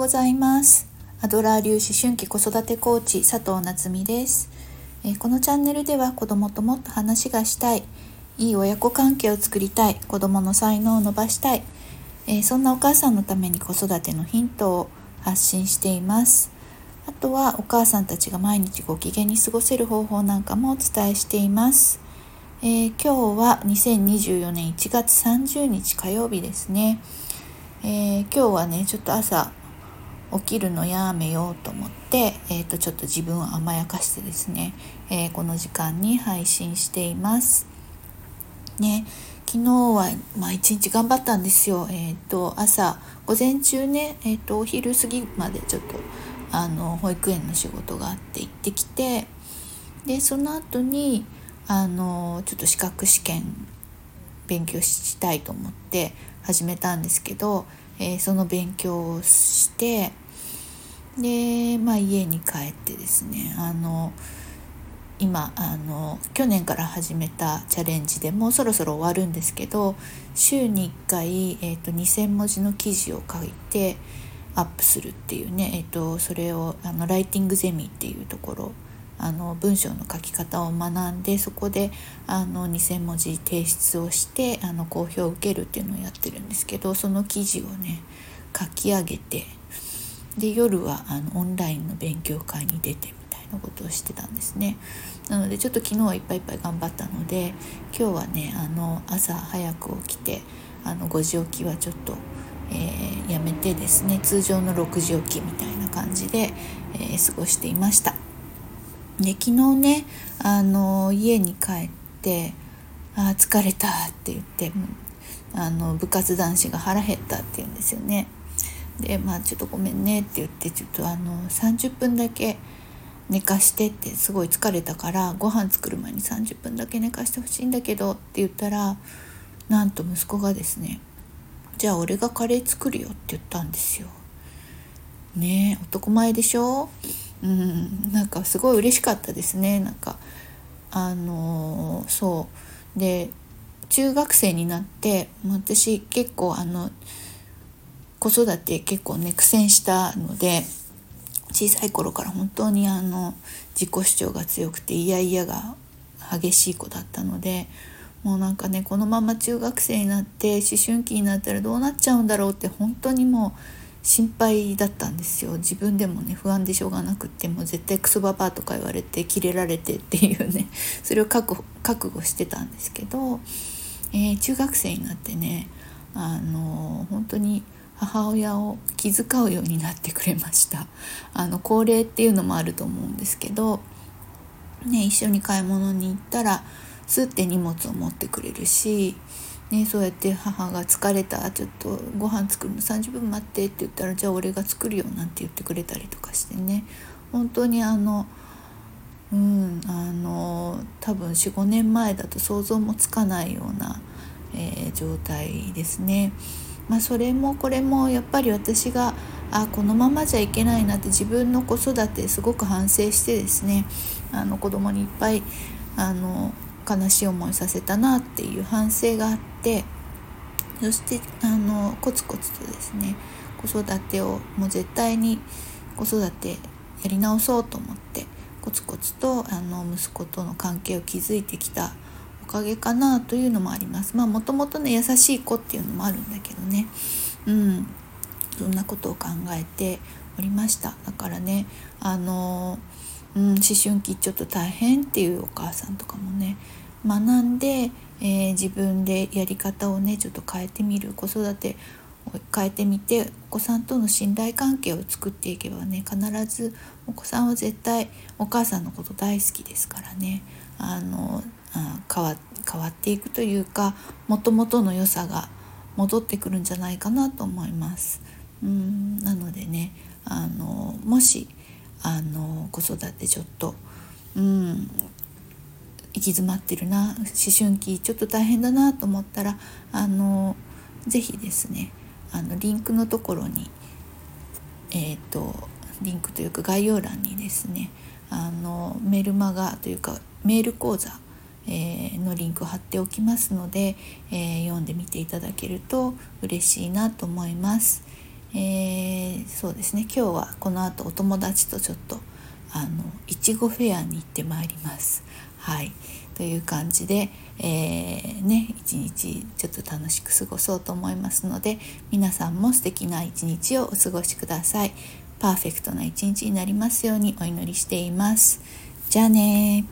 ございます。アドラー流思春期子育てコーチ佐藤夏実です、え、このチャンネルでは子供ともっと話がしたいいい親子関係を作りたい子供の才能を伸ばしたい、え、そんなお母さんのために子育てのヒントを発信しています。あとはお母さんたちが毎日ご機嫌に過ごせる方法なんかもお伝えしています。えー、今日は2024年1月30日火曜日ですね、えー、今日はねちょっと朝起きるのやめようと思って、えー、とちょっと自分を甘やかしてですね、えー、この時間に配信しています。ね昨日は、まあ、一日頑張ったんですよ。えっ、と朝午前中ね、えー、とお昼過ぎまでちょっとあの保育園の仕事があって行ってきてでその後にあのちょっと資格試験勉強したいと思って始めたんですけど、えー、その勉強をしてで、まあ、家に帰ってですねあの今あの去年から始めたチャレンジでもうそろそろ終わるんですけど週に1回、えーと、2,000文字の記事を書いてアップするっていうね、えーとそれをあのライティングゼミっていうところあの文章の書き方を学んでそこであの2,000文字提出をしてあの好評を受けるっていうのをやってるんですけどその記事をね書き上げてで夜はあのオンラインの勉強会に出てみたいなことをしてたんですね。なのでちょっと昨日はいっぱいいっぱい頑張ったので今日はねあの朝早く起きてあの5時起きはちょっと、えー、やめてですね通常の6時起きみたいな感じで、えー、過ごしていました。で昨日ねあの家に帰って「あ疲れた」って言ってあの部活男子が腹減ったって言うんですよね。でまあちょっとごめんねって言ってちょっとあの30分だけ寝かしてってすごい疲れたからご飯作る前に30分だけ寝かしてほしいんだけどって言ったらなんと息子がですね「じゃあ俺がカレー作るよ」って言ったんですよ。ねえ男前でしょ？かすごい嬉しかったですね。なんかあのそう。で中学生になって私結構あの子育て結構ね苦戦したので小さい頃から本当にあの自己主張が強くてイヤイヤが激しい子だったのでもうなんかねこのまま中学生になって思春期になったらどうなっちゃうんだろうって本当にもう心配だったんですよ。自分でもね不安でしょうがなくってもう絶対クソババアとか言われてキレられてっていうね それを覚悟してたんですけど、えー、中学生になってねあの本当に母親を気遣うようになってくれました。あの高齢っていうのもあると思うんですけど、ね、一緒に買い物に行ったらスッて荷物を持ってくれるしね、そうやって母が疲れたちょっとご飯作るの30分待ってって言ったらじゃあ俺が作るよなんて言ってくれたりとかしてね本当にあのうんあの多分45年前だと想像もつかないような、えー、状態ですね。まあ、それもこれもやっぱり私があこのままじゃいけないなって自分の子育てすごく反省してですねあの子供にいっぱいあの悲しい思いさせたなっていう反省があってそしてあのコツコツとですね子育てをもう絶対に子育てやり直そうと思ってコツコツとあの息子との関係を築いてきたおかげかなというのもあります。まあもともとね優しい子っていうのもあるんだけどね。うん。そんなことを考えておりました。だからねあのうん、思春期ちょっと大変っていうお母さんとかもね学んで、えー、自分でやり方をねちょっと変えてみる子育てを変えてみてお子さんとの信頼関係を作っていけばね必ずお子さんは絶対お母さんのこと大好きですからねあのあ変わ変わっていくというかもともとの良さが戻ってくるんじゃないかなと思います。うんなのでねあのもしあの子育てちょっとうん行き詰まってるな思春期ちょっと大変だなと思ったらあの是非ですねあのリンクのところにえっ、ー、とリンクというか概要欄にですねあのメルマガというかメール講座、えー、のリンクを貼っておきますので、えー、読んでみていただけると嬉しいなと思います。え、そうですね今日はこの後お友達とちょっとあのいちごフェアに行ってまいります。はいという感じで、えー、ね一日ちょっと楽しく過ごそうと思いますので皆さんも素敵な一日をお過ごしください。パーフェクトな一日になりますようにお祈りしています。じゃあね